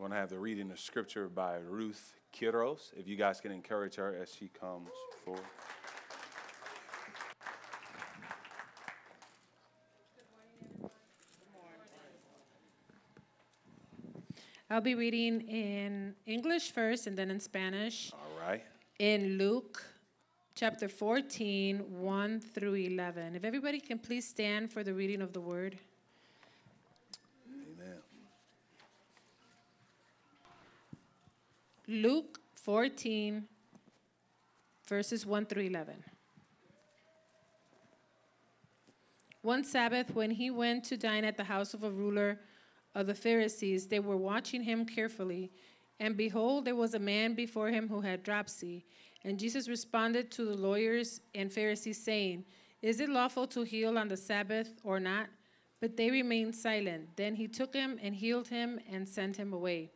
We're going to have the reading of scripture by Ruth Quiroz. If you guys can encourage her as she comes forward. I'll be reading in English first and then in Spanish. All right. In Luke chapter 14, 1 through 11. If everybody can please stand for the reading of the word. Luke 14, verses 1 through 11. One Sabbath, when he went to dine at the house of a ruler of the Pharisees, they were watching him carefully. And behold, there was a man before him who had dropsy. And Jesus responded to the lawyers and Pharisees, saying, Is it lawful to heal on the Sabbath or not? But they remained silent. Then he took him and healed him and sent him away.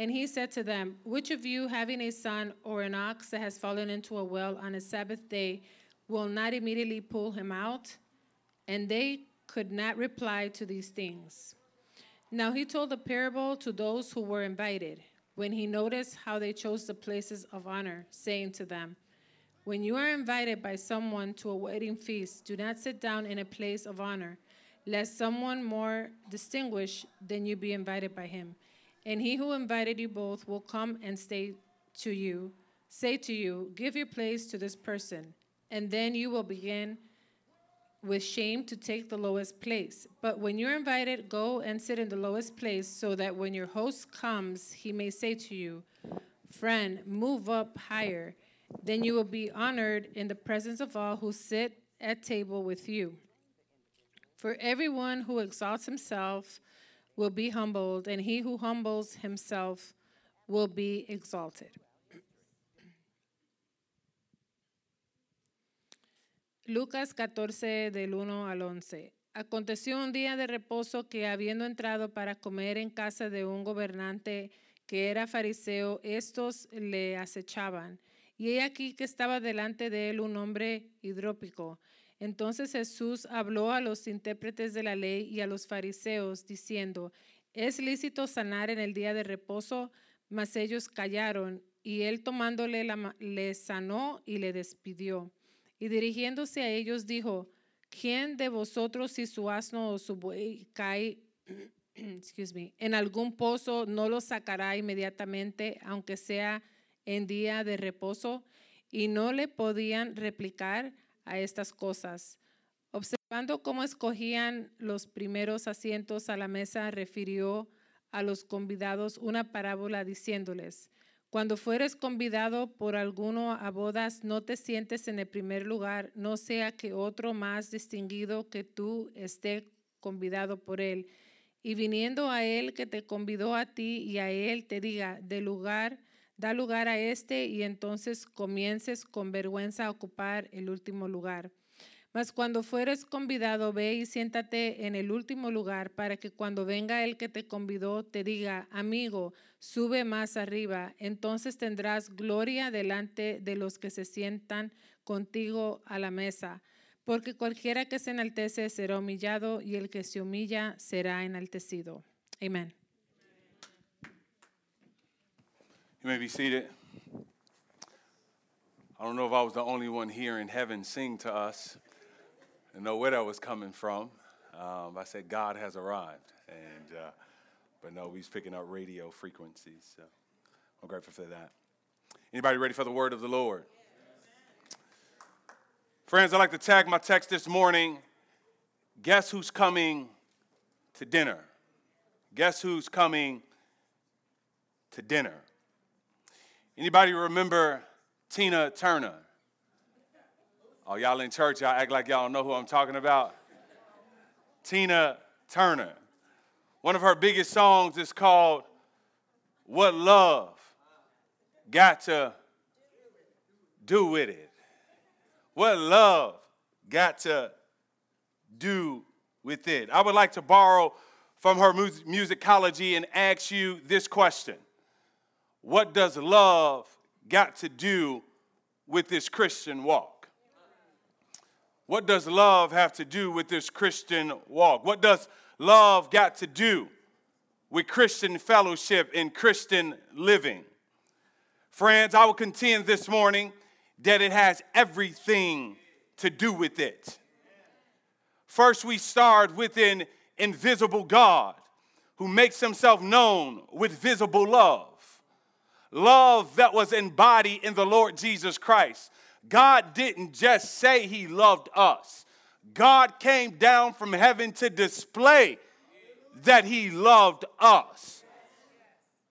And he said to them, Which of you, having a son or an ox that has fallen into a well on a Sabbath day, will not immediately pull him out? And they could not reply to these things. Now he told a parable to those who were invited, when he noticed how they chose the places of honor, saying to them, When you are invited by someone to a wedding feast, do not sit down in a place of honor, lest someone more distinguished than you be invited by him. And he who invited you both will come and say to you, say to you, Give your place to this person, and then you will begin with shame to take the lowest place. But when you're invited, go and sit in the lowest place so that when your host comes, he may say to you, Friend, move up higher. Then you will be honored in the presence of all who sit at table with you. For everyone who exalts himself will be humbled, and he who humbles himself will be exalted. Lucas 14 del 1 al 11. Aconteció un día de reposo que habiendo entrado para comer en casa de un gobernante que era fariseo, estos le acechaban. Y he aquí que estaba delante de él un hombre hidrópico. Entonces Jesús habló a los intérpretes de la ley y a los fariseos, diciendo, ¿es lícito sanar en el día de reposo? Mas ellos callaron, y él tomándole la, le sanó y le despidió. Y dirigiéndose a ellos dijo, ¿quién de vosotros si su asno o su buey cae en algún pozo no lo sacará inmediatamente, aunque sea en día de reposo? Y no le podían replicar a estas cosas. Observando cómo escogían los primeros asientos a la mesa, refirió a los convidados una parábola diciéndoles, cuando fueres convidado por alguno a bodas, no te sientes en el primer lugar, no sea que otro más distinguido que tú esté convidado por él. Y viniendo a él que te convidó a ti y a él te diga, de lugar, da lugar a este y entonces comiences con vergüenza a ocupar el último lugar. Mas cuando fueres convidado, ve y siéntate en el último lugar para que cuando venga el que te convidó te diga, amigo, sube más arriba. Entonces tendrás gloria delante de los que se sientan contigo a la mesa. Porque cualquiera que se enaltece será humillado y el que se humilla será enaltecido. Amén. You may be seated. I don't know if I was the only one here in heaven sing to us. I know where that was coming from. Um, I said, God has arrived. And, uh, but no, he's picking up radio frequencies. So I'm grateful for that. Anybody ready for the word of the Lord? Friends, I'd like to tag my text this morning. Guess who's coming to dinner? Guess who's coming to dinner? Anybody remember Tina Turner? Oh, y'all in church, y'all act like y'all know who I'm talking about. Tina Turner. One of her biggest songs is called What Love Got to Do with It. What love got to do with it. I would like to borrow from her musicology and ask you this question What does love got to do with this Christian walk? What does love have to do with this Christian walk? What does love got to do with Christian fellowship and Christian living. Friends, I will contend this morning that it has everything to do with it. First, we start with an invisible God who makes himself known with visible love. Love that was embodied in the Lord Jesus Christ. God didn't just say he loved us, God came down from heaven to display that he loved us.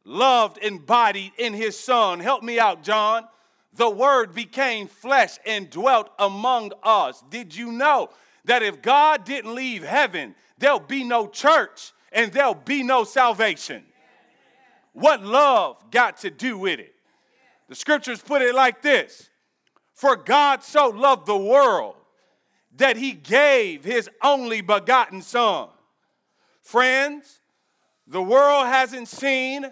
Loved embodied in his son. Help me out, John. The word became flesh and dwelt among us. Did you know that if God didn't leave heaven, there'll be no church and there'll be no salvation? What love got to do with it? The scriptures put it like this For God so loved the world that he gave his only begotten Son. Friends, the world hasn't seen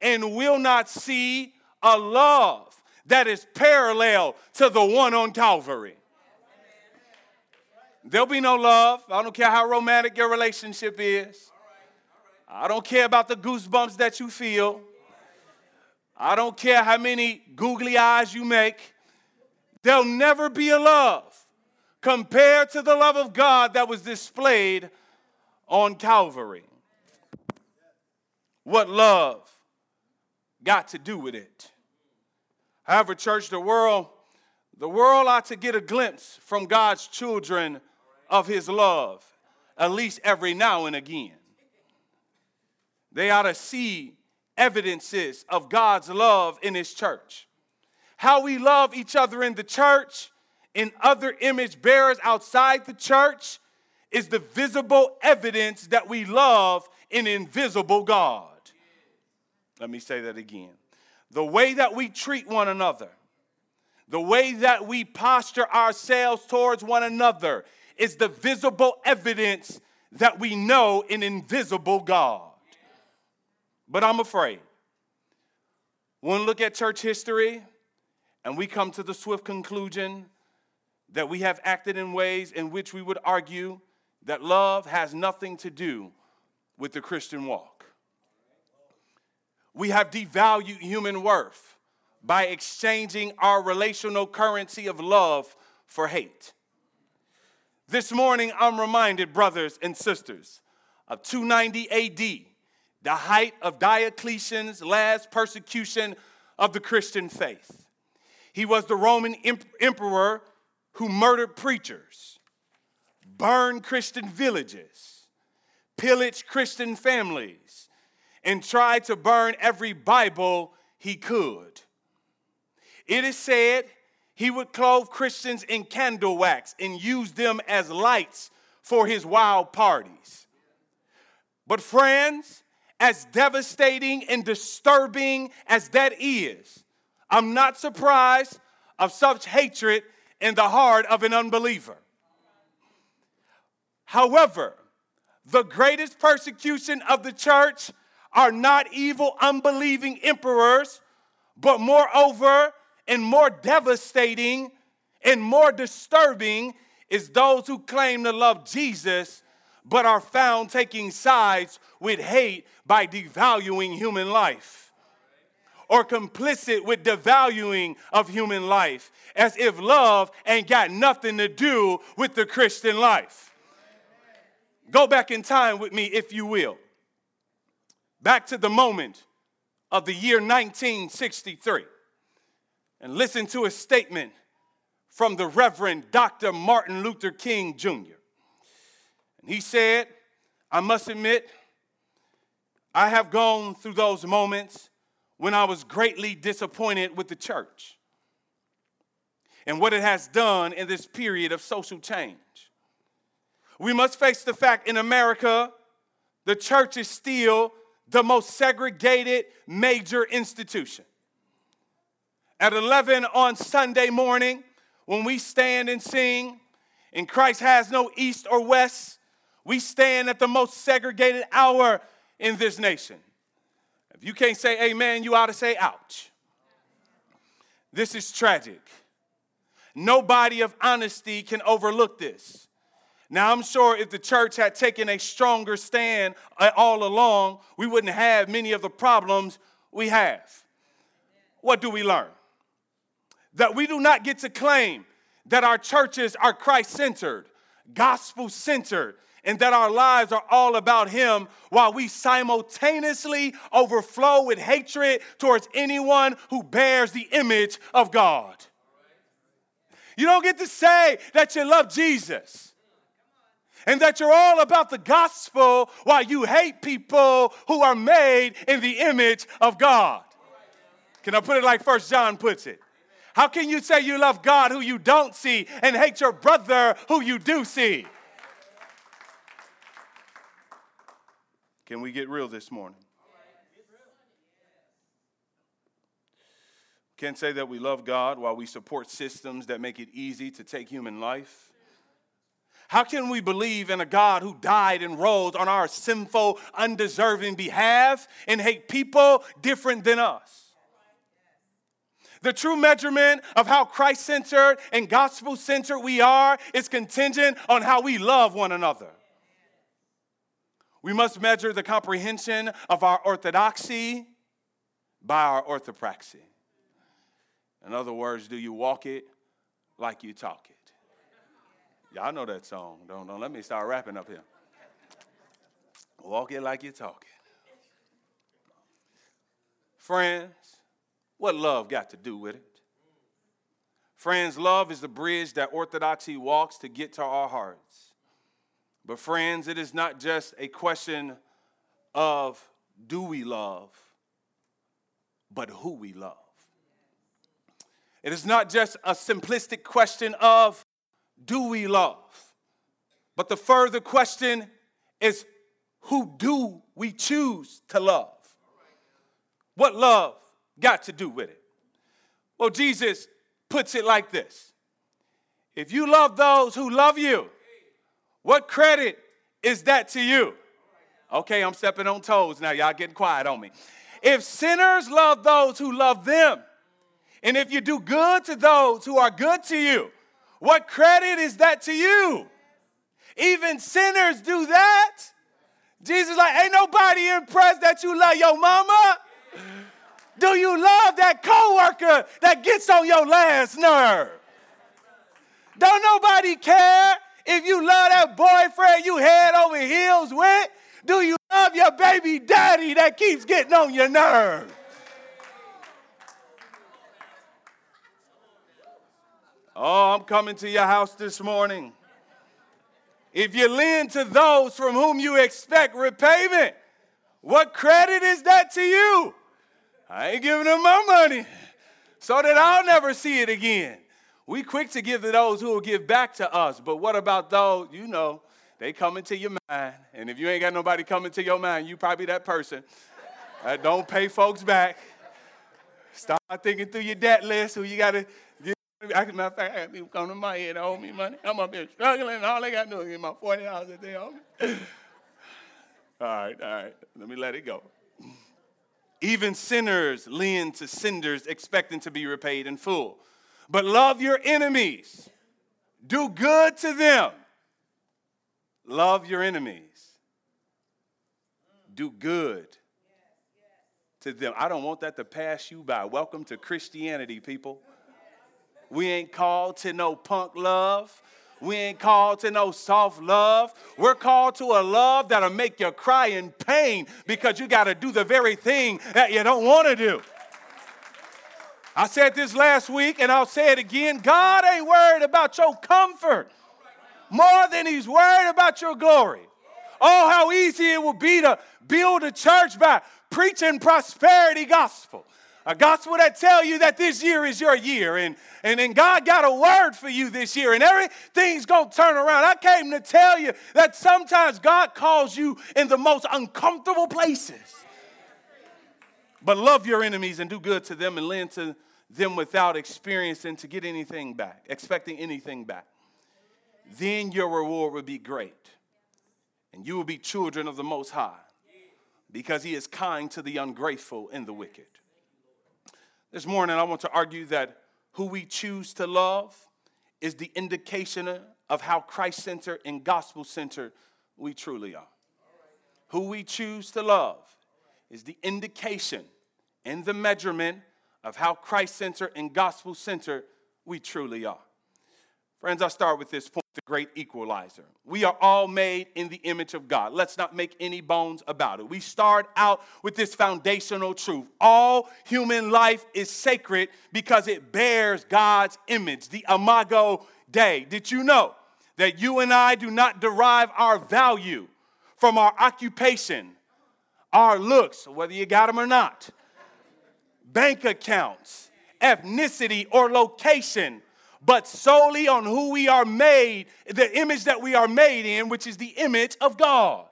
and will not see a love that is parallel to the one on Calvary. There'll be no love. I don't care how romantic your relationship is. I don't care about the goosebumps that you feel. I don't care how many googly eyes you make. There'll never be a love compared to the love of God that was displayed on Calvary. What love got to do with it? However, church, the world, the world ought to get a glimpse from God's children of his love, at least every now and again. They ought to see evidences of God's love in his church. How we love each other in the church in other image bearers outside the church is the visible evidence that we love an invisible God. Let me say that again. The way that we treat one another, the way that we posture ourselves towards one another is the visible evidence that we know an invisible God. But I'm afraid we look at church history and we come to the swift conclusion that we have acted in ways in which we would argue that love has nothing to do with the Christian walk. We have devalued human worth by exchanging our relational currency of love for hate. This morning, I'm reminded, brothers and sisters, of 290 AD, the height of Diocletian's last persecution of the Christian faith. He was the Roman emperor who murdered preachers, burned Christian villages, pillaged Christian families, and tried to burn every Bible he could. It is said he would clothe Christians in candle wax and use them as lights for his wild parties. But, friends, as devastating and disturbing as that is, I'm not surprised of such hatred in the heart of an unbeliever. However, the greatest persecution of the church are not evil, unbelieving emperors, but moreover and more devastating and more disturbing is those who claim to love Jesus but are found taking sides with hate by devaluing human life or complicit with devaluing of human life, as if love ain't got nothing to do with the Christian life. Go back in time with me, if you will. Back to the moment of the year 1963, and listen to a statement from the Reverend Dr. Martin Luther King Jr. And he said, I must admit, I have gone through those moments when I was greatly disappointed with the church and what it has done in this period of social change. We must face the fact in America, the church is still the most segregated major institution. At 11 on Sunday morning, when we stand and sing, and Christ has no east or west, we stand at the most segregated hour in this nation. If you can't say amen, you ought to say ouch. This is tragic. Nobody of honesty can overlook this. Now, I'm sure if the church had taken a stronger stand uh, all along, we wouldn't have many of the problems we have. What do we learn? That we do not get to claim that our churches are Christ centered, gospel centered, and that our lives are all about Him while we simultaneously overflow with hatred towards anyone who bears the image of God. You don't get to say that you love Jesus and that you're all about the gospel while you hate people who are made in the image of God. Can I put it like First John puts it? How can you say you love God who you don't see and hate your brother who you do see? Can we get real this morning? Can't say that we love God while we support systems that make it easy to take human life. How can we believe in a God who died and rose on our sinful, undeserving behalf and hate people different than us? The true measurement of how Christ centered and gospel centered we are is contingent on how we love one another. We must measure the comprehension of our orthodoxy by our orthopraxy. In other words, do you walk it like you talk it? Y'all know that song. Don't, don't let me start rapping up here. Walk it like you talk it. Friends, what love got to do with it? Friends, love is the bridge that orthodoxy walks to get to our hearts. But, friends, it is not just a question of do we love, but who we love. It is not just a simplistic question of do we love? But the further question is who do we choose to love? What love got to do with it? Well, Jesus puts it like this If you love those who love you, what credit is that to you? Okay, I'm stepping on toes now. Y'all getting quiet on me. If sinners love those who love them, and if you do good to those who are good to you, what credit is that to you? Even sinners do that. Jesus like, ain't nobody impressed that you love your mama. Do you love that coworker that gets on your last nerve? Don't nobody care if you love that boyfriend you head over heels with. Do you love your baby daddy that keeps getting on your nerves? Oh, I'm coming to your house this morning. If you lend to those from whom you expect repayment, what credit is that to you? I ain't giving them my money so that I'll never see it again. We quick to give to those who will give back to us, but what about those, you know, they come into your mind, and if you ain't got nobody coming to your mind, you probably that person that don't pay folks back. Start thinking through your debt list, who you got to I, matter of fact, I got people come to my head owe me money. I'm up here struggling, and all they got to do is give my forty dollars a day owe me. all right, all right. Let me let it go. Even sinners lean to senders, expecting to be repaid in full. But love your enemies. Do good to them. Love your enemies. Do good to them. I don't want that to pass you by. Welcome to Christianity, people. We ain't called to no punk love. We ain't called to no soft love. We're called to a love that'll make you cry in pain because you got to do the very thing that you don't want to do. I said this last week and I'll say it again. God ain't worried about your comfort more than he's worried about your glory. Oh, how easy it would be to build a church by preaching prosperity gospel. A gospel that tell you that this year is your year and, and, and God got a word for you this year and everything's going to turn around. I came to tell you that sometimes God calls you in the most uncomfortable places. But love your enemies and do good to them and lend to them without experiencing to get anything back, expecting anything back. Then your reward will be great and you will be children of the Most High because He is kind to the ungrateful and the wicked. This morning, I want to argue that who we choose to love is the indication of how Christ centered and gospel centered we truly are. Who we choose to love is the indication and the measurement of how Christ centered and gospel centered we truly are. Friends, I'll start with this point the great equalizer. We are all made in the image of God. Let's not make any bones about it. We start out with this foundational truth. All human life is sacred because it bears God's image, the imago Dei. Did you know that you and I do not derive our value from our occupation, our looks, whether you got them or not, bank accounts, ethnicity, or location? but solely on who we are made, the image that we are made in, which is the image of God.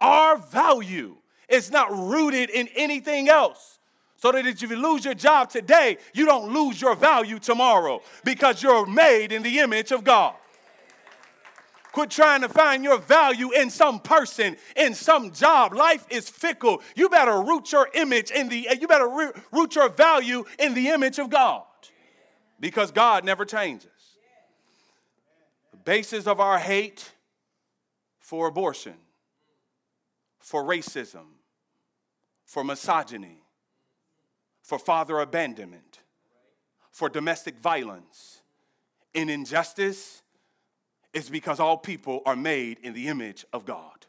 Our value is not rooted in anything else. So that if you lose your job today, you don't lose your value tomorrow because you're made in the image of God. Quit trying to find your value in some person, in some job. Life is fickle. You better root your image in the, you better root your value in the image of God because God never changes. The basis of our hate for abortion, for racism, for misogyny, for father abandonment, for domestic violence, and injustice is because all people are made in the image of God.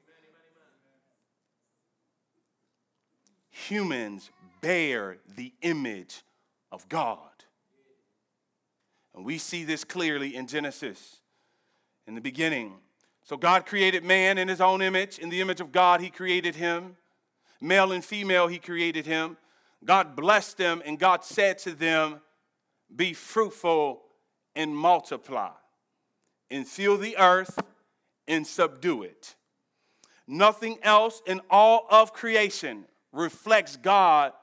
Humans bear the image of God. And we see this clearly in Genesis in the beginning. So God created man in his own image. In the image of God, he created him. Male and female, he created him. God blessed them, and God said to them, Be fruitful and multiply, and fill the earth and subdue it. Nothing else in all of creation reflects God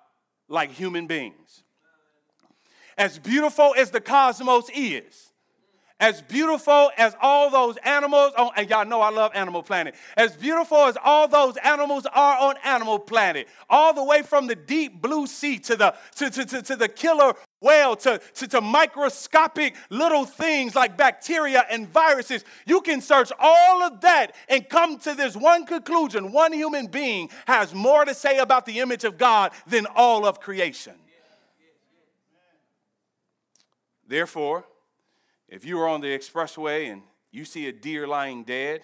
like human beings as beautiful as the cosmos is, as beautiful as all those animals on, and y'all know I love Animal Planet, as beautiful as all those animals are on Animal Planet, all the way from the deep blue sea to the, to, to, to, to the killer whale, to, to, to microscopic little things like bacteria and viruses, you can search all of that and come to this one conclusion. One human being has more to say about the image of God than all of creation. Therefore, if you are on the expressway and you see a deer lying dead,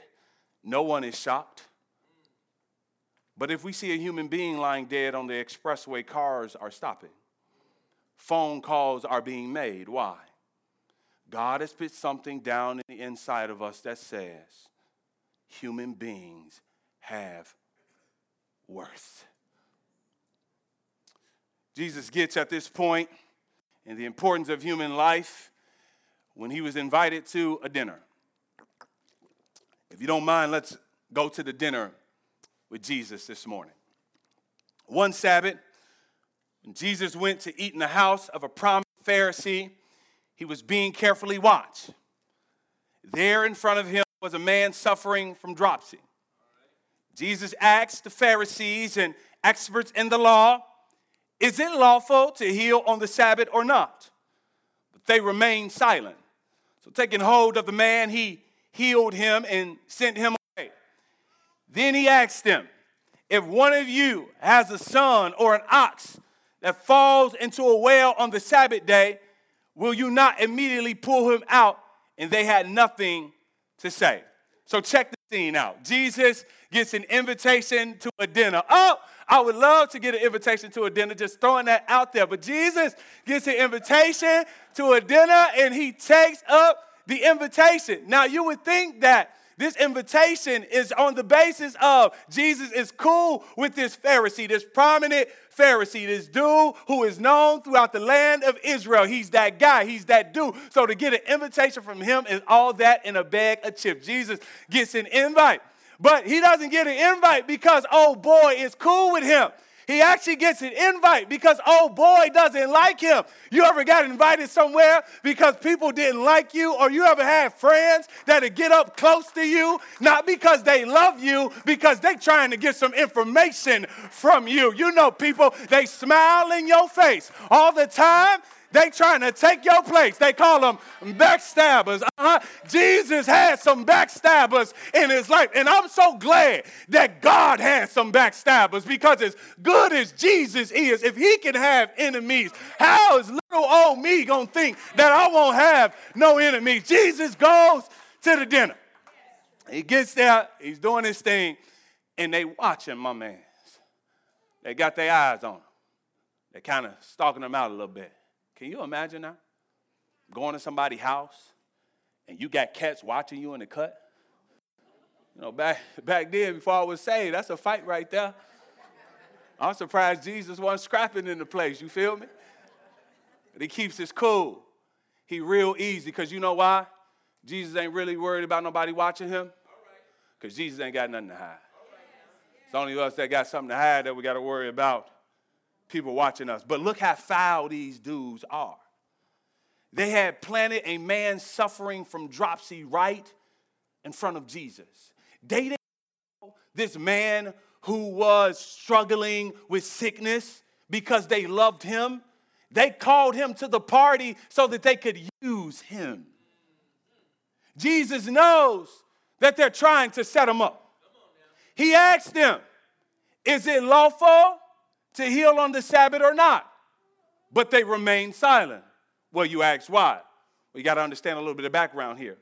no one is shocked. But if we see a human being lying dead on the expressway, cars are stopping. Phone calls are being made. Why? God has put something down in the inside of us that says human beings have worth. Jesus gets at this point and the importance of human life when he was invited to a dinner. If you don't mind, let's go to the dinner with Jesus this morning. One Sabbath, when Jesus went to eat in the house of a prominent Pharisee, he was being carefully watched. There in front of him was a man suffering from dropsy. Jesus asked the Pharisees and experts in the law is it lawful to heal on the Sabbath or not? But they remained silent. So, taking hold of the man, he healed him and sent him away. Then he asked them, If one of you has a son or an ox that falls into a well on the Sabbath day, will you not immediately pull him out? And they had nothing to say. So, check the scene out. Jesus gets an invitation to a dinner. Oh, I would love to get an invitation to a dinner, just throwing that out there. But Jesus gets an invitation to a dinner and he takes up the invitation. Now, you would think that this invitation is on the basis of Jesus is cool with this Pharisee, this prominent Pharisee, this dude who is known throughout the land of Israel. He's that guy, he's that dude. So to get an invitation from him is all that in a bag of chips. Jesus gets an invite. But he doesn't get an invite because old boy is cool with him. He actually gets an invite because old boy doesn't like him. You ever got invited somewhere because people didn't like you, or you ever had friends that get up close to you, not because they love you, because they trying to get some information from you. You know, people, they smile in your face all the time They trying to take your place. They call them backstabbers. Uh-huh. Jesus had some backstabbers in his life. And I'm so glad that God had some backstabbers because as good as Jesus is, if he can have enemies, how is little old me going to think that I won't have no enemies? Jesus goes to the dinner. He gets there, he's doing his thing, and they watching my man. They got their eyes on him. They're kind of stalking him out a little bit. Can you imagine that? Going to somebody's house and you got cats watching you in the cut? You know, back, back then, before I was saved, that's a fight right there. I'm surprised Jesus wasn't scrapping in the place, you feel me? But he keeps his cool. He real easy, because you know why? Jesus ain't really worried about nobody watching him. Because Jesus ain't got nothing to hide. It's only us that got something to hide that we got to worry about people watching us. But look how foul these dudes are. They had planted a man suffering from dropsy right in front of Jesus. They didn't know this man who was struggling with sickness because they loved him. They called him to the party so that they could use him. Jesus knows that they're trying to set him up. He asked them, Is it lawful to heal on the Sabbath or not? But they remained silent. Well, you ask why. We got to understand a little bit of background here.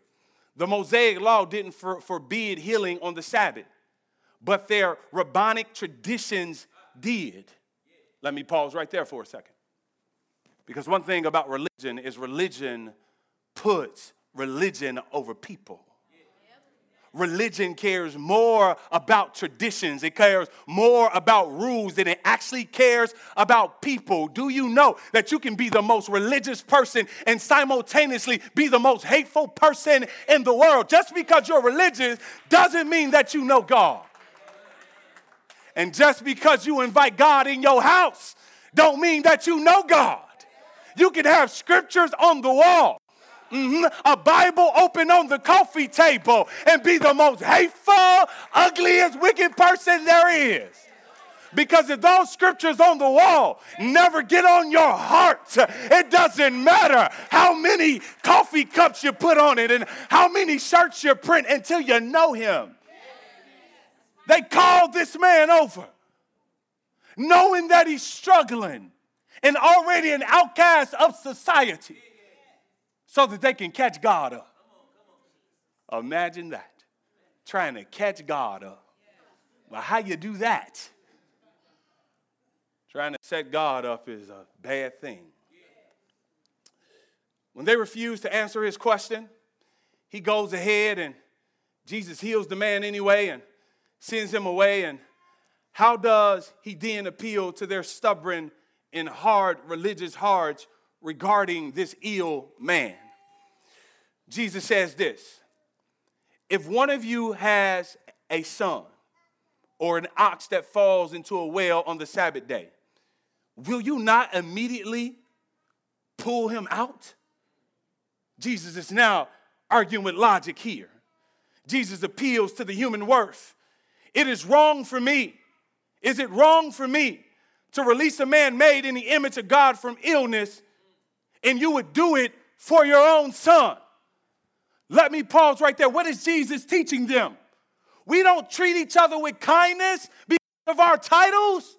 The Mosaic law didn't for, forbid healing on the Sabbath, but their rabbinic traditions did. Let me pause right there for a second. Because one thing about religion is religion puts religion over people religion cares more about traditions, it cares more about rules than it actually cares about people. Do you know that you can be the most religious person and simultaneously be the most hateful person in the world? Just because you're religious doesn't mean that you know God. And just because you invite God in your house don't mean that you know God. You can have scriptures on the wall mm-hmm, a Bible open on the coffee table and be the most hateful, ugliest, wicked person there is. Because if those scriptures on the wall never get on your heart, it doesn't matter how many coffee cups you put on it and how many shirts you print until you know him. They called this man over, knowing that he's struggling and already an outcast of society so that they can catch God up. Imagine that. Trying to catch God up. Well, how you do that? Trying to set God up is a bad thing. When they refuse to answer his question, he goes ahead and Jesus heals the man anyway and sends him away. And how does he then appeal to their stubborn and hard religious hearts regarding this ill man. Jesus says this If one of you has a son or an ox that falls into a well on the Sabbath day, will you not immediately pull him out? Jesus is now arguing with logic here. Jesus appeals to the human worth. It is wrong for me. Is it wrong for me to release a man made in the image of God from illness and you would do it for your own son. Let me pause right there. What is Jesus teaching them? We don't treat each other with kindness because of our titles.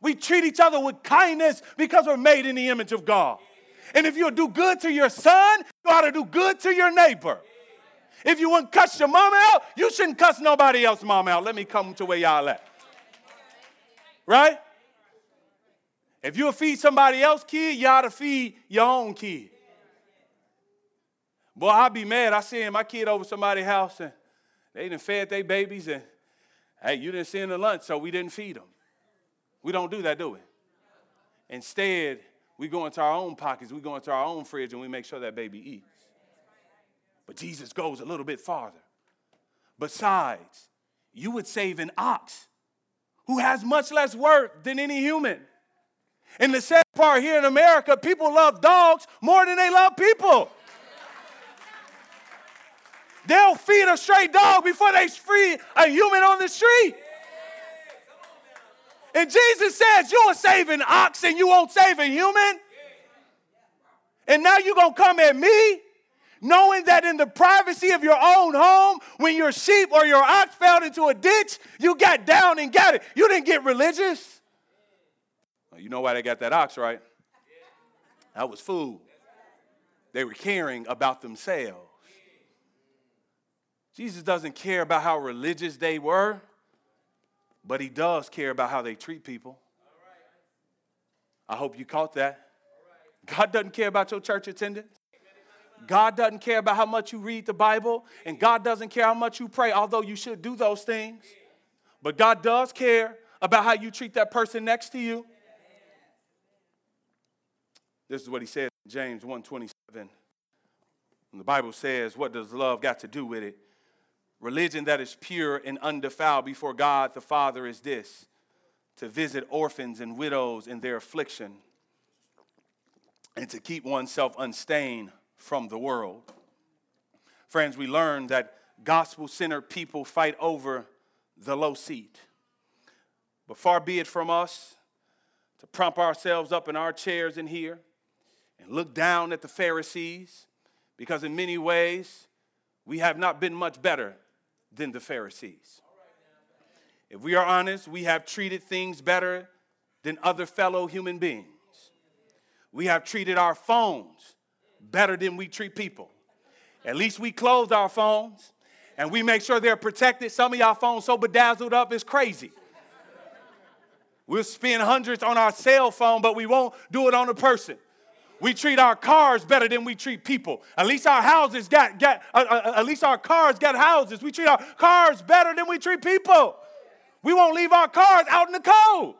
We treat each other with kindness because we're made in the image of God. And if you do good to your son, you ought to do good to your neighbor. If you wouldn't cuss your mom out, you shouldn't cuss nobody else's mom out. Let me come to where y'all at. Right? If you'll feed somebody else's kid, you ought to feed your own kid. Boy, I'd be mad. I send my kid over somebody's house and they didn't fed their babies and hey, you didn't send the lunch, so we didn't feed them. We don't do that, do we? Instead, we go into our own pockets, we go into our own fridge, and we make sure that baby eats. But Jesus goes a little bit farther. Besides, you would save an ox who has much less worth than any human. And the sad part here in America, people love dogs more than they love people. They'll feed a stray dog before they feed a human on the street. And Jesus says, You'll save an ox and you won't save a human. And now you're going to come at me? Knowing that in the privacy of your own home, when your sheep or your ox fell into a ditch, you got down and got it. You didn't get religious. You know why they got that ox, right? That was food. They were caring about themselves. Jesus doesn't care about how religious they were, but he does care about how they treat people. I hope you caught that. God doesn't care about your church attendance. God doesn't care about how much you read the Bible, and God doesn't care how much you pray, although you should do those things. But God does care about how you treat that person next to you. This is what he says in James 1:27. And the Bible says, What does love got to do with it? Religion that is pure and undefiled before God the Father is this to visit orphans and widows in their affliction and to keep oneself unstained from the world. Friends, we learn that gospel centered people fight over the low seat. But far be it from us to prop ourselves up in our chairs in here and look down at the Pharisees, because in many ways, we have not been much better than the Pharisees. If we are honest, we have treated things better than other fellow human beings. We have treated our phones better than we treat people. At least we close our phones and we make sure they're protected. Some of y'all phones so bedazzled up, it's crazy. We'll spend hundreds on our cell phone, but we won't do it on a person. We treat our cars better than we treat people. At least our houses got, got uh, uh, uh, at least our cars got houses. We treat our cars better than we treat people. We won't leave our cars out in the cold,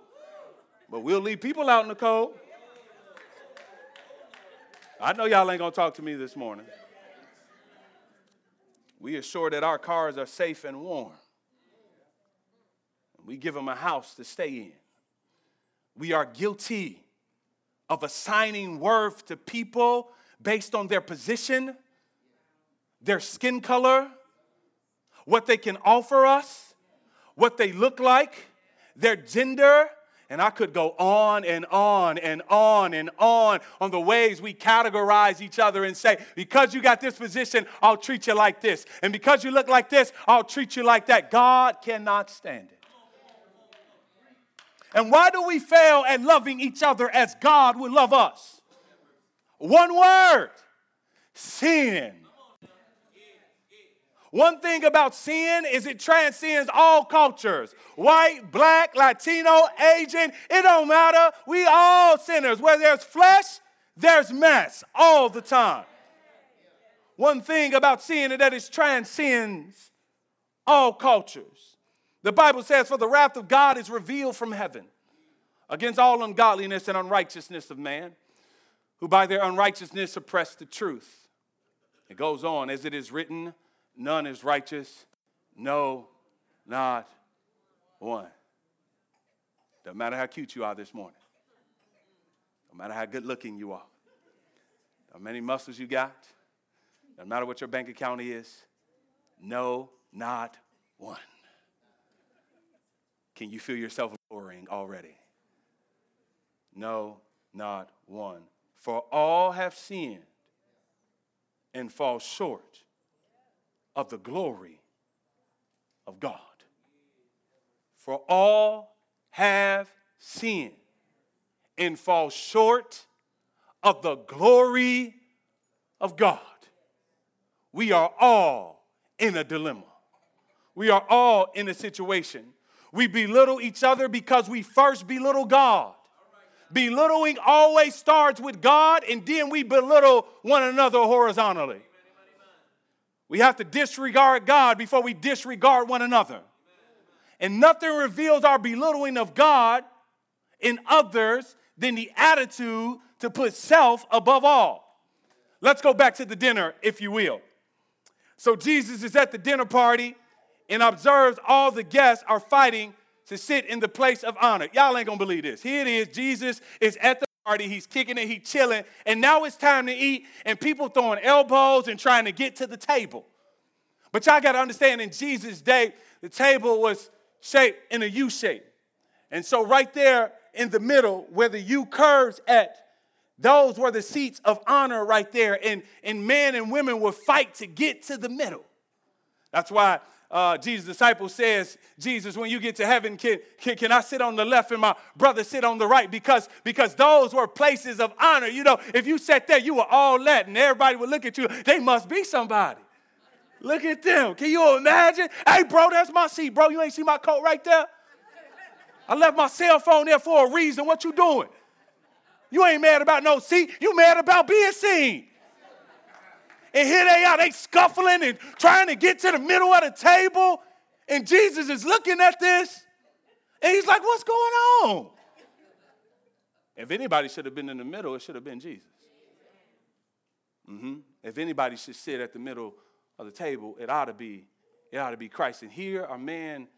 but we'll leave people out in the cold. I know y'all ain't gonna talk to me this morning. We assure that our cars are safe and warm. We give them a house to stay in. We are guilty of assigning worth to people based on their position, their skin color, what they can offer us, what they look like, their gender, and I could go on and on and on and on on the ways we categorize each other and say, because you got this position, I'll treat you like this. And because you look like this, I'll treat you like that. God cannot stand it. And why do we fail at loving each other as God would love us? One word sin. One thing about sin is it transcends all cultures white, black, Latino, Asian, it don't matter. We all sinners. Where there's flesh, there's mess all the time. One thing about sin is that it transcends all cultures. The Bible says, For the wrath of God is revealed from heaven against all ungodliness and unrighteousness of man, who by their unrighteousness suppress the truth. It goes on, as it is written, none is righteous, no, not one. Doesn't matter how cute you are this morning. No matter how good looking you are. How many muscles you got. No matter what your bank account is. No, not one. Can you feel yourself lowering already? No, not one. For all have sinned and fall short of the glory of God. For all have sinned and fall short of the glory of God. We are all in a dilemma. We are all in a situation. We belittle each other because we first belittle God. Belittling always starts with God, and then we belittle one another horizontally. We have to disregard God before we disregard one another. And nothing reveals our belittling of God in others than the attitude to put self above all. Let's go back to the dinner, if you will. So Jesus is at the dinner party and observes all the guests are fighting to sit in the place of honor. Y'all ain't gonna believe this. Here it is. Jesus is at the party, he's kicking it, he's chilling, and now it's time to eat, and people throwing elbows and trying to get to the table. But y'all got to understand in Jesus' day, the table was shaped in a U shape. And so, right there in the middle, where the U curves at, Those were the seats of honor right there, and, and men and women would fight to get to the middle. That's why uh, Jesus' disciple says, Jesus, when you get to heaven, can, can, can I sit on the left and my brother sit on the right? Because, because those were places of honor. You know, if you sat there, you were all that, and everybody would look at you. They must be somebody. Look at them. Can you imagine? Hey, bro, that's my seat, bro. You ain't see my coat right there? I left my cell phone there for a reason. What you doing? You ain't mad about no seat. You mad about being seen. And here they are, they scuffling and trying to get to the middle of the table. And Jesus is looking at this. And he's like, what's going on? If anybody should have been in the middle, it should have been Jesus. Mm-hmm. If anybody should sit at the middle of the table, it ought to be, it ought to be Christ. And here a man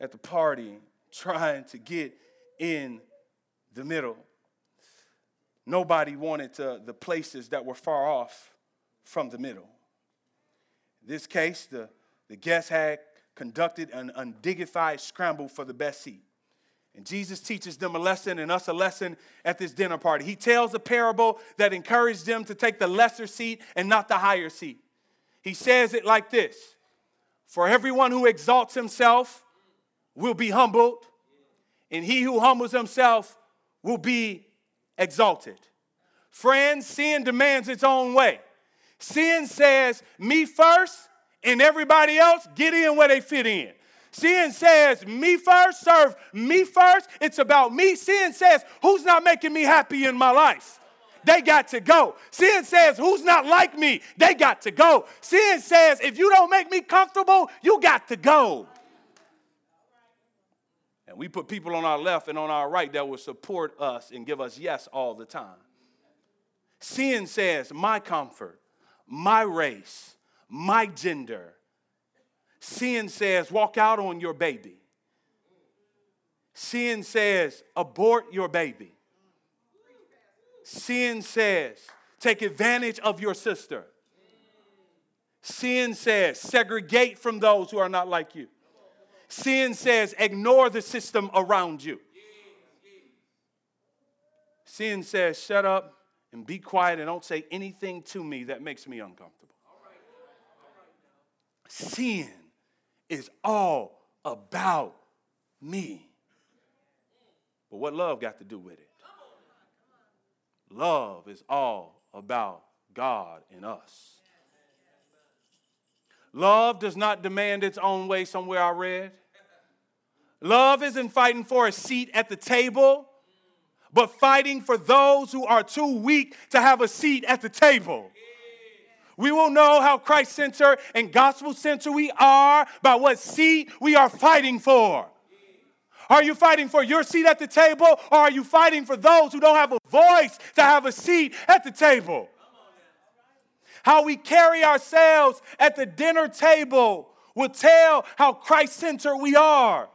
at the party trying to get in the middle. Nobody wanted to, the places that were far off from the middle. In this case, the, the guests had conducted an undignified scramble for the best seat. And Jesus teaches them a lesson and us a lesson at this dinner party. He tells a parable that encouraged them to take the lesser seat and not the higher seat. He says it like this For everyone who exalts himself will be humbled, and he who humbles himself will be exalted. Friends, sin demands its own way. Sin says, me first, and everybody else get in where they fit in. Sin says, me first, serve me first. It's about me. Sin says, who's not making me happy in my life? They got to go. Sin says, who's not like me? They got to go. Sin says, if you don't make me comfortable, you got to go. And we put people on our left and on our right that will support us and give us yes all the time. Sin says, my comfort, my race, my gender. Sin says, walk out on your baby. Sin says, abort your baby. Sin says, take advantage of your sister. Sin says, segregate from those who are not like you. Sin says, ignore the system around you. Sin says, shut up and be quiet and don't say anything to me that makes me uncomfortable. Sin is all about me. But what love got to do with it? Love is all about God and us. Love does not demand its own way, somewhere I read. Love isn't fighting for a seat at the table, but fighting for those who are too weak to have a seat at the table. We will know how Christ centered and gospel centered we are by what seat we are fighting for. Are you fighting for your seat at the table or are you fighting for those who don't have a voice to have a seat at the table? How we carry ourselves at the dinner table will tell how Christ centered we are.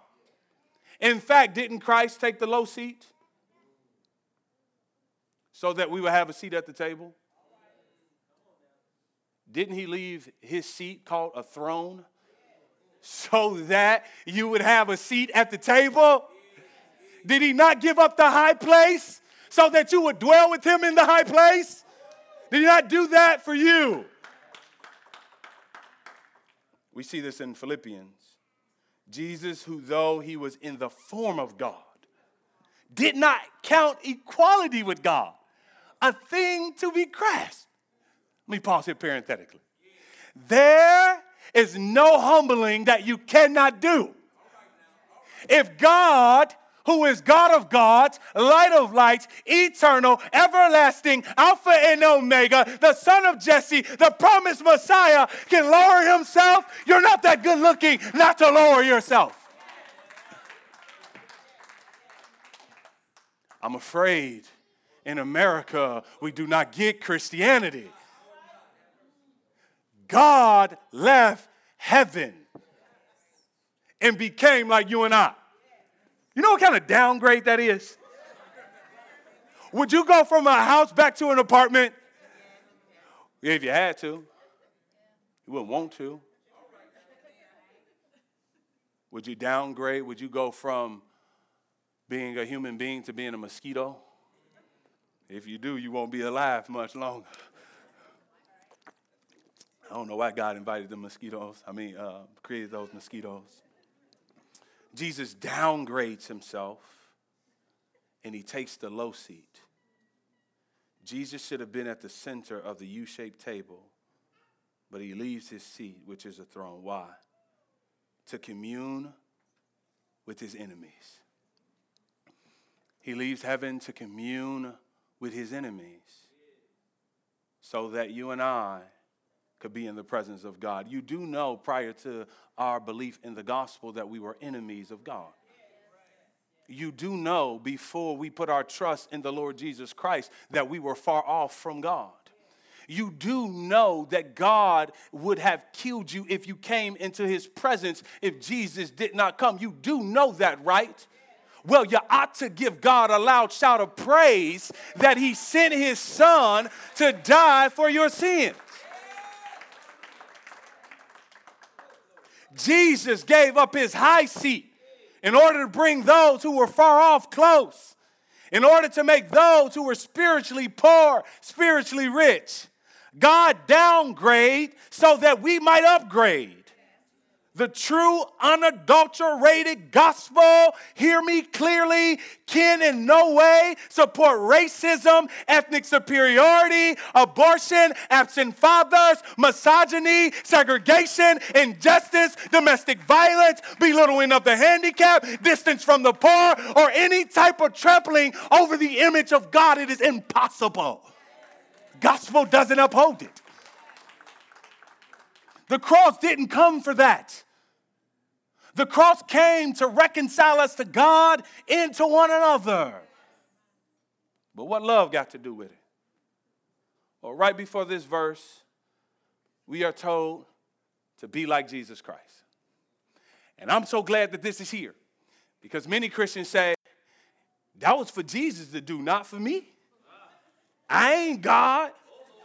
In fact, didn't Christ take the low seat so that we would have a seat at the table? Didn't he leave his seat called a throne so that you would have a seat at the table? Did he not give up the high place so that you would dwell with him in the high place? Did he not do that for you? We see this in Philippians. Jesus, who though he was in the form of God, did not count equality with God a thing to be grasped. Let me pause here parenthetically. There is no humbling that you cannot do. If God, who is God of gods, light of lights, eternal, everlasting, Alpha and Omega, the son of Jesse, the promised Messiah, can lower himself, you're not that good looking not to lower yourself. I'm afraid in America we do not get Christianity. God left heaven and became like you and I. You know what kind of downgrade that is? Would you go from a house back to an apartment? If you had to. You wouldn't want to. Would you downgrade? Would you go from being a human being to being a mosquito? If you do, you won't be alive much longer. I don't know why God invited the mosquitoes. I mean, uh, created those mosquitoes. Jesus downgrades himself and he takes the low seat. Jesus should have been at the center of the U shaped table, but he leaves his seat, which is a throne. Why? To commune with his enemies. He leaves heaven to commune with his enemies so that you and I could be in the presence of God. You do know prior to our belief in the gospel that we were enemies of God you do know before we put our trust in the Lord Jesus Christ that we were far off from God. You do know that God would have killed you if you came into his presence if Jesus did not come. You do know that, right? Well, you ought to give God a loud shout of praise that he sent his son to die for your sins. Jesus gave up his high seat in order to bring those who were far off close, in order to make those who were spiritually poor spiritually rich. God downgrade so that we might upgrade the true, unadulterated gospel, hear me clearly, can in no way support racism, ethnic superiority, abortion, absent fathers, misogyny, segregation, injustice, domestic violence, belittling of the handicapped, distance from the poor, or any type of trampling over the image of God. It is impossible. Gospel doesn't uphold it. The cross didn't come for that. The cross came to reconcile us to God and to one another. But what love got to do with it? Well, right before this verse, we are told to be like Jesus Christ. And I'm so glad that this is here because many Christians say, that was for Jesus to do, not for me. I ain't God.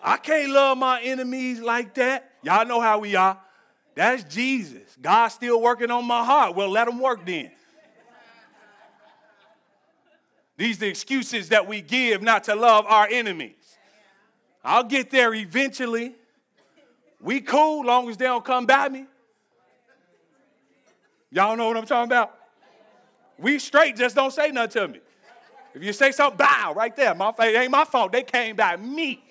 I can't love my enemies like that. Y'all know how we are. That's Jesus. God's still working on my heart. Well, let him work then. These are the excuses that we give not to love our enemies. I'll get there eventually. We cool long as they don't come by me. Y'all know what I'm talking about? We straight, just don't say nothing to me. If you say something, bow right there. My it ain't my fault. They came by me.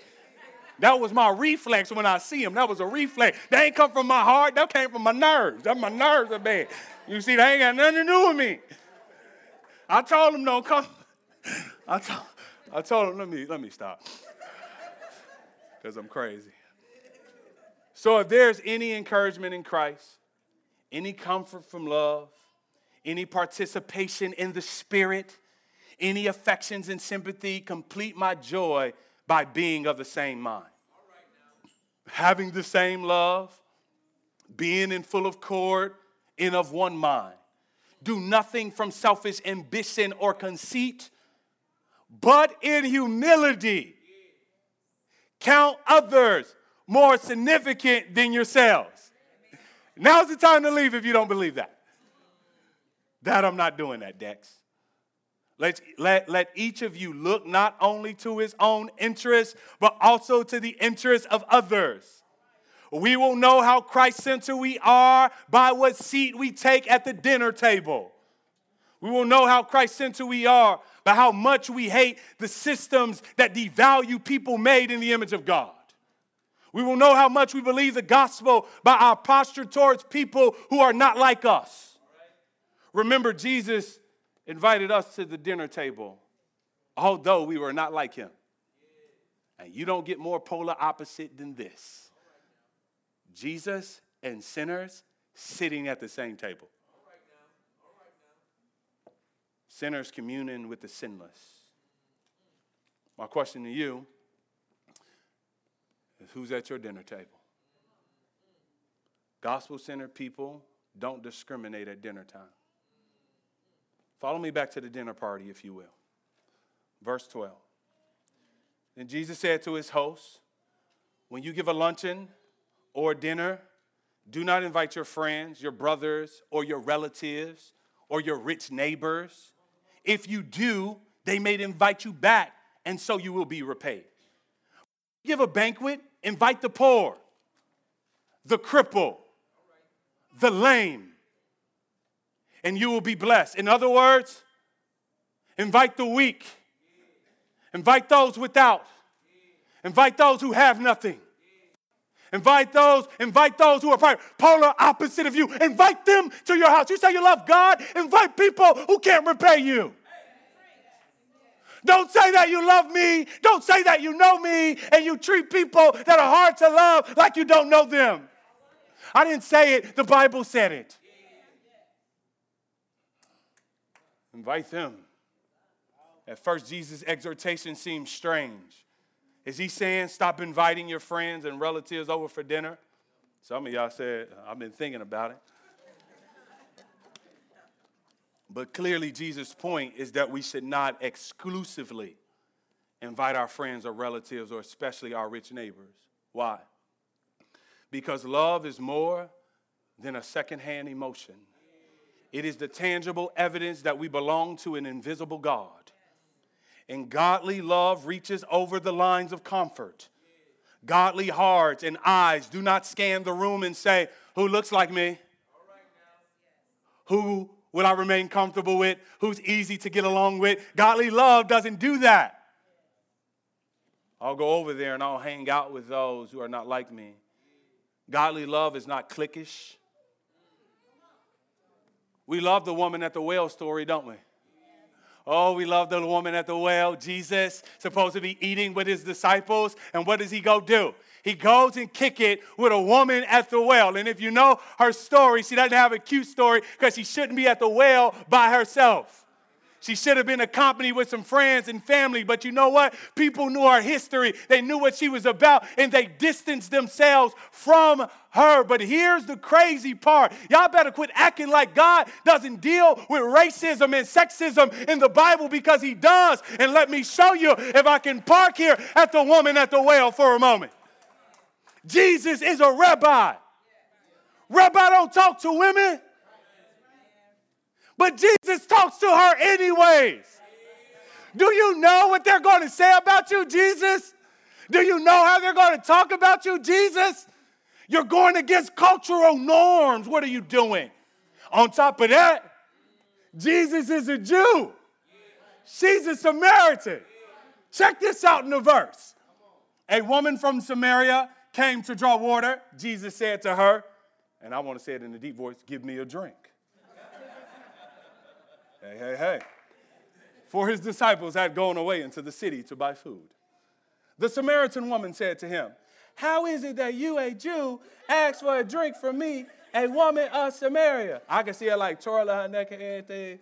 That was my reflex when I see him. That was a reflex. That ain't come from my heart. That came from my nerves. That my nerves are bad. You see, they ain't got nothing to do with me. I told him don't come. I told, I told him, let me, let me stop. Because I'm crazy. So if there's any encouragement in Christ, any comfort from love, any participation in the Spirit, any affections and sympathy, complete my joy by being of the same mind having the same love, being in full accord and of one mind. Do nothing from selfish ambition or conceit, but in humility count others more significant than yourselves. Now's the time to leave if you don't believe that. That I'm not doing that, Dex. Let, let, let each of you look not only to his own interests, but also to the interests of others. We will know how Christ centered we are by what seat we take at the dinner table. We will know how Christ centered we are by how much we hate the systems that devalue people made in the image of God. We will know how much we believe the gospel by our posture towards people who are not like us. Remember, Jesus invited us to the dinner table, although we were not like him. And you don't get more polar opposite than this Jesus and sinners sitting at the same table. Sinners communing with the sinless. My question to you is who's at your dinner table? Gospel centered people don't discriminate at dinner time. Follow me back to the dinner party, if you will. Verse 12. Then Jesus said to his hosts, When you give a luncheon or a dinner, do not invite your friends, your brothers, or your relatives, or your rich neighbors. If you do, they may invite you back, and so you will be repaid. Give a banquet, invite the poor, the cripple, the lame, and you will be blessed. In other words, invite the weak, invite those without, invite those who have nothing. Invite those, invite those who are polar opposite of you. Invite them to your house. You say you love God, invite people who can't repay you. Don't say that you love me. Don't say that you know me and you treat people that are hard to love like you don't know them. I didn't say it, the Bible said it. Invite them. At first, Jesus' exhortation seems strange. Is he saying stop inviting your friends and relatives over for dinner? Some of y'all said, I've been thinking about it. But clearly, Jesus' point is that we should not exclusively invite our friends or relatives, or especially our rich neighbors. Why? Because love is more than a secondhand emotion, it is the tangible evidence that we belong to an invisible God. And godly love reaches over the lines of comfort. Godly hearts and eyes do not scan the room and say, Who looks like me? Who will I remain comfortable with? Who's easy to get along with? Godly love doesn't do that. I'll go over there and I'll hang out with those who are not like me. Godly love is not cliquish. We love the woman at the well story, don't we? Oh, we love the woman at the well. Jesus supposed to be eating with his disciples, and what does he go do? He goes and kick it with a woman at the well. And if you know her story, she doesn't have a cute story because she shouldn't be at the well by herself. She should have been accompanied with some friends and family, but you know what? People knew her history. They knew what she was about, and they distanced themselves from her. But here's the crazy part y'all better quit acting like God doesn't deal with racism and sexism in the Bible because He does. And let me show you if I can park here at the woman at the well for a moment. Jesus is a rabbi. Rabbi don't talk to women. But Jesus talks to her anyways. Do you know what they're going to say about you, Jesus? Do you know how they're going to talk about you, Jesus? You're going against cultural norms. What are you doing? On top of that, Jesus is a Jew. She's a Samaritan. Check this out in the verse. A woman from Samaria came to draw water. Jesus said to her, and I want to say it in a deep voice, give me a drink. Hey, hey, hey. For his disciples had gone away into the city to buy food. The Samaritan woman said to him, How is it that you, a Jew, ask for a drink from me, a woman of Samaria? I can see her like twirling her neck and everything.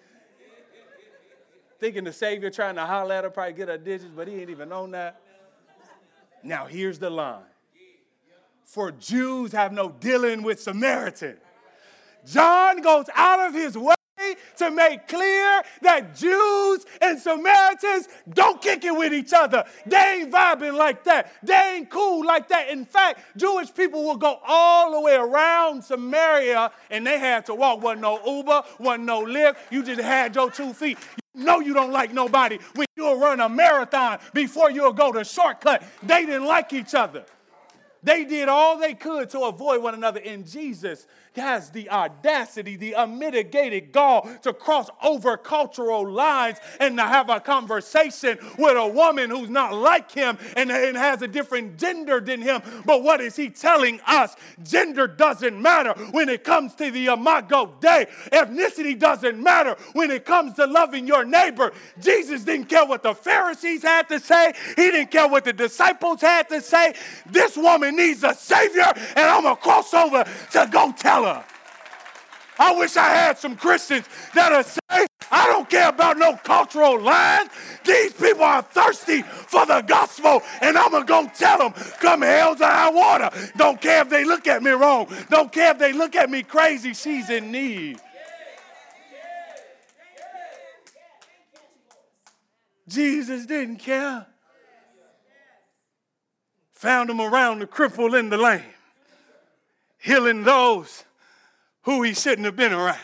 Thinking the Savior trying to holler at her, probably get her digits, but he ain't even on that. Now here's the line. For Jews have no dealing with Samaritan. John goes out of his way to make clear that Jews and Samaritans don't kick it with each other. They ain't vibing like that. They ain't cool like that. In fact, Jewish people will go all the way around Samaria and they had to walk. Wasn't no Uber, wasn't no Lyft. You just had your two feet. You know you don't like nobody when you'll run a marathon before you'll go to shortcut. They didn't like each other. They did all they could to avoid one another. And Jesus has the audacity, the unmitigated gall to cross over cultural lines and to have a conversation with a woman who's not like him and, and has a different gender than him. But what is he telling us? Gender doesn't matter when it comes to the Imago Dei, Ethnicity doesn't matter when it comes to loving your neighbor. Jesus didn't care what the Pharisees had to say, he didn't care what the disciples had to say. This woman needs a Savior, and I'm going to cross over to go tell her. I wish I had some Christians that'll say, I don't care about no cultural lines. These people are thirsty for the gospel, and I'm gonna go tell them, come hell's or high water. Don't care if they look at me wrong. Don't care if they look at me crazy. She's in need. Jesus didn't care. Found him around the cripple and the lame, healing those who he shouldn't have been around.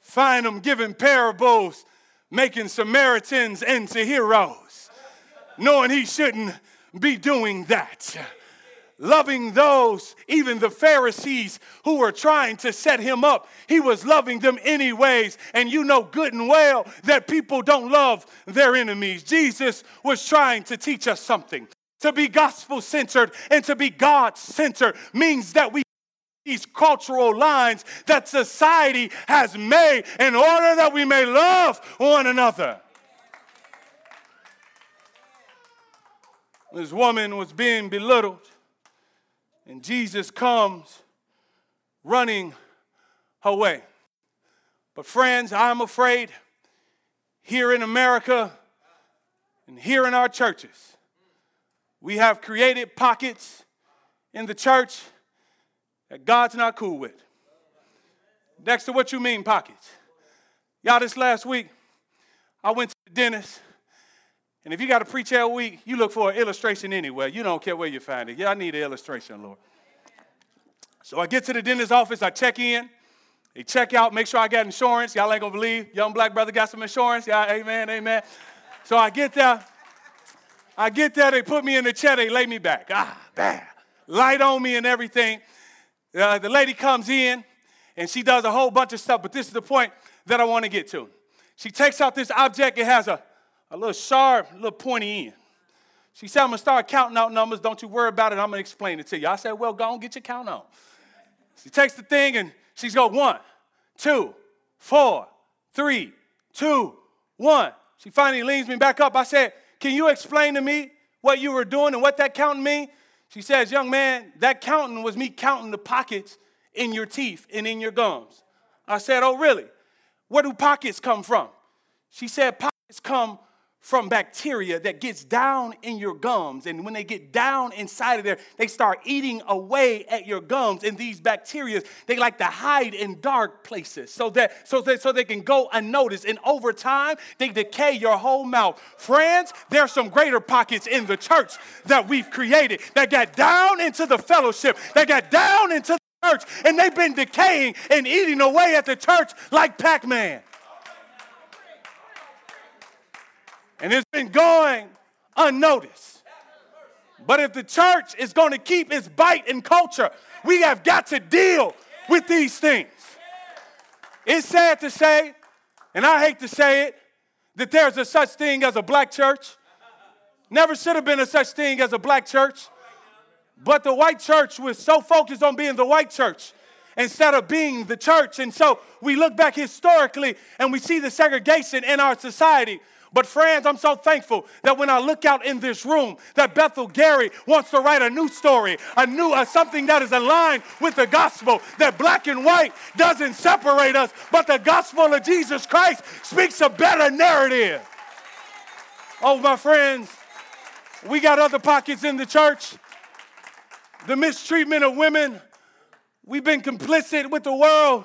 Find him giving parables, making Samaritans into heroes, knowing he shouldn't be doing that. Loving those, even the Pharisees who were trying to set him up, he was loving them anyways. And you know good and well that people don't love their enemies. Jesus was trying to teach us something. To be gospel centered and to be God centered means that we these cultural lines that society has made in order that we may love one another. This woman was being belittled, and Jesus comes running her way. But, friends, I'm afraid here in America and here in our churches, we have created pockets in the church that God's not cool with. Next to what you mean, pockets. Y'all, this last week, I went to the dentist. And if you got to preach all week, you look for an illustration anywhere. You don't care where you find it. Yeah, I need an illustration, Lord. So I get to the dentist's office, I check in, they check out, make sure I got insurance. Y'all ain't gonna believe. Young black brother got some insurance. Yeah, amen, amen. So I get there, I get there, they put me in the chair, they lay me back. Ah, bad. Light on me and everything. Uh, the lady comes in and she does a whole bunch of stuff, but this is the point that I want to get to. She takes out this object, it has a, a little sharp, little pointy end. She said, I'm gonna start counting out numbers. Don't you worry about it. I'm gonna explain it to you. I said, Well, go and get your count on. She takes the thing and she's go one, two, four, three, two, one. She finally leans me back up. I said, Can you explain to me what you were doing and what that counting mean? She says, Young man, that counting was me counting the pockets in your teeth and in your gums. I said, Oh, really? Where do pockets come from? She said, Pockets come from bacteria that gets down in your gums. And when they get down inside of there, they start eating away at your gums. And these bacteria, they like to hide in dark places so that so that so they can go unnoticed. And over time, they decay your whole mouth. Friends, there's some greater pockets in the church that we've created that got down into the fellowship, that got down into the church, and they've been decaying and eating away at the church like Pac-Man. And it's been going unnoticed. But if the church is going to keep its bite in culture, we have got to deal with these things. It's sad to say, and I hate to say it, that there's a such thing as a black church. Never should have been a such thing as a black church. But the white church was so focused on being the white church instead of being the church. And so we look back historically and we see the segregation in our society. But friends, I'm so thankful that when I look out in this room, that Bethel Gary wants to write a new story, a new uh, something that is aligned with the gospel. That black and white doesn't separate us, but the gospel of Jesus Christ speaks a better narrative. Oh, my friends, we got other pockets in the church. The mistreatment of women. We've been complicit with the world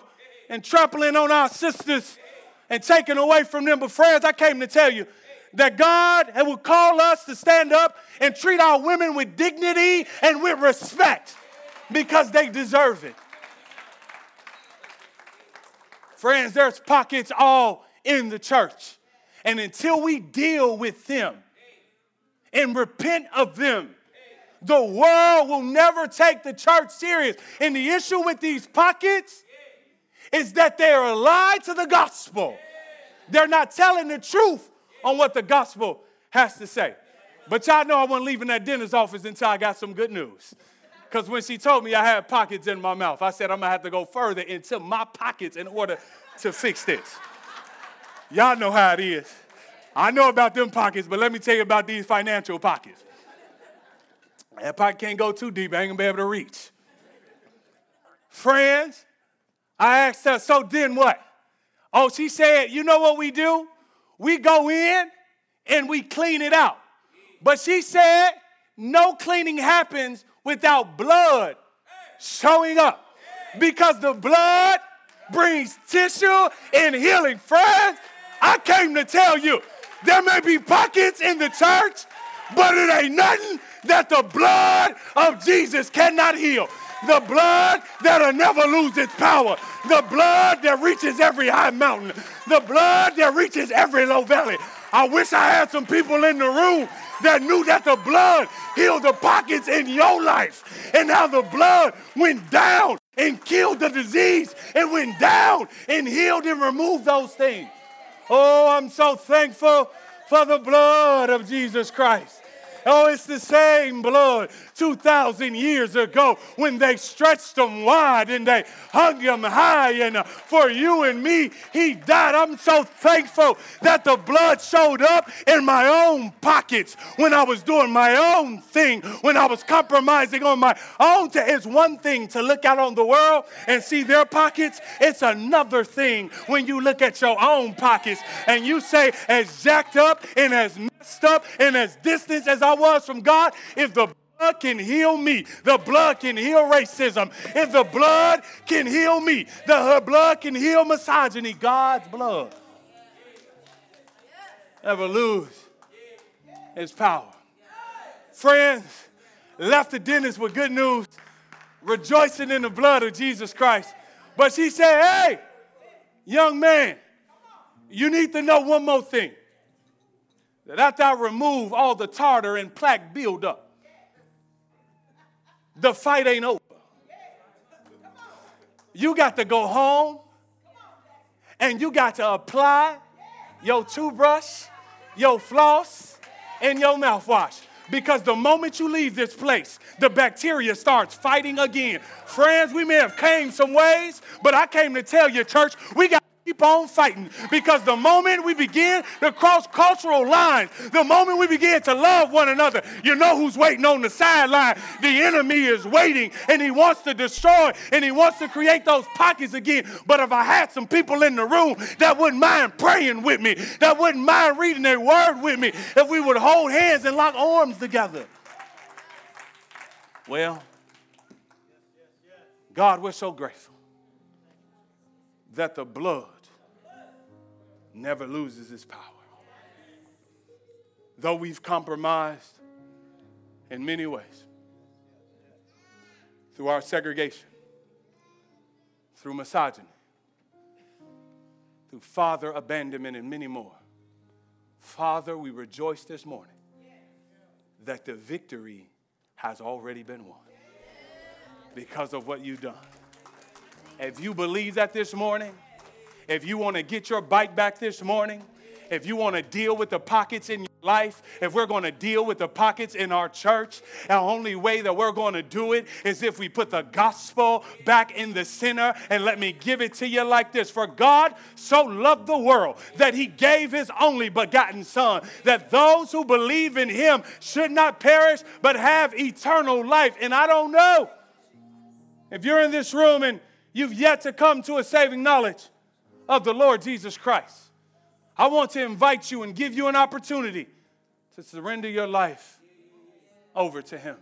and trampling on our sisters and taken away from them. But, friends, I came to tell you that God will call us to stand up and treat our women with dignity and with respect because they deserve it. Friends, there's pockets all in the church. And until we deal with them and repent of them, the world will never take the church serious. And the issue with these pockets is that they are a lie to the gospel. They're not telling the truth on what the gospel has to say. But y'all know I wasn't leaving that dentist's office until I got some good news. Because when she told me I had pockets in my mouth, I said I'm gonna have to go further into my pockets in order to fix this. Y'all know how it is. I know about them pockets, but let me tell you about these financial pockets. That pocket can't go too deep, I ain't gonna be able to reach. Friends, I asked her, so then what? Oh, she said, you know what we do? We go in and we clean it out. But she said, no cleaning happens without blood showing up because the blood brings tissue and healing. Friends, I came to tell you there may be pockets in the church, but it ain't nothing that the blood of Jesus cannot heal. The blood that'll never lose its power. The blood that reaches every high mountain. The blood that reaches every low valley. I wish I had some people in the room that knew that the blood healed the pockets in your life and how the blood went down and killed the disease and went down and healed and removed those things. Oh, I'm so thankful for the blood of Jesus Christ. Oh, it's the same blood 2,000 years ago when they stretched them wide and they hung him high. And uh, for you and me, he died. I'm so thankful that the blood showed up in my own pockets when I was doing my own thing, when I was compromising on my own. It's one thing to look out on the world and see their pockets, it's another thing when you look at your own pockets and you say, as jacked up and as messed up and as distant as I was from God, if the blood can heal me. The blood can heal racism. If the blood can heal me, the her blood can heal misogyny. God's blood never lose its power. Friends, left the dentist with good news, rejoicing in the blood of Jesus Christ. But she said, Hey, young man, you need to know one more thing. That after I remove all the tartar and plaque buildup, the fight ain't over. You got to go home and you got to apply your toothbrush, your floss, and your mouthwash. Because the moment you leave this place, the bacteria starts fighting again. Friends, we may have came some ways, but I came to tell you, church, we got keep on fighting because the moment we begin to cross cultural lines, the moment we begin to love one another, you know who's waiting on the sideline. The enemy is waiting and he wants to destroy and he wants to create those pockets again. But if I had some people in the room that wouldn't mind praying with me, that wouldn't mind reading their word with me, if we would hold hands and lock arms together. Well, God, we're so grateful that the blood never loses its power. Though we've compromised in many ways through our segregation, through misogyny, through father abandonment, and many more. Father, we rejoice this morning that the victory has already been won because of what you've done. If you believe that this morning, if you want to get your bike back this morning, if you want to deal with the pockets in your life, if we're going to deal with the pockets in our church, the only way that we're going to do it is if we put the gospel back in the center. And let me give it to you like this For God so loved the world that he gave his only begotten Son, that those who believe in him should not perish but have eternal life. And I don't know if you're in this room and you've yet to come to a saving knowledge of the Lord Jesus Christ. I want to invite you and give you an opportunity to surrender your life over to Him.